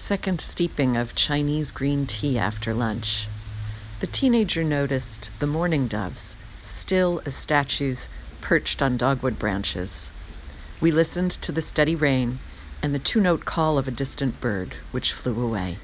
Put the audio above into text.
second steeping of Chinese green tea after lunch. The teenager noticed the mourning doves, still as statues perched on dogwood branches. We listened to the steady rain and the two note call of a distant bird, which flew away.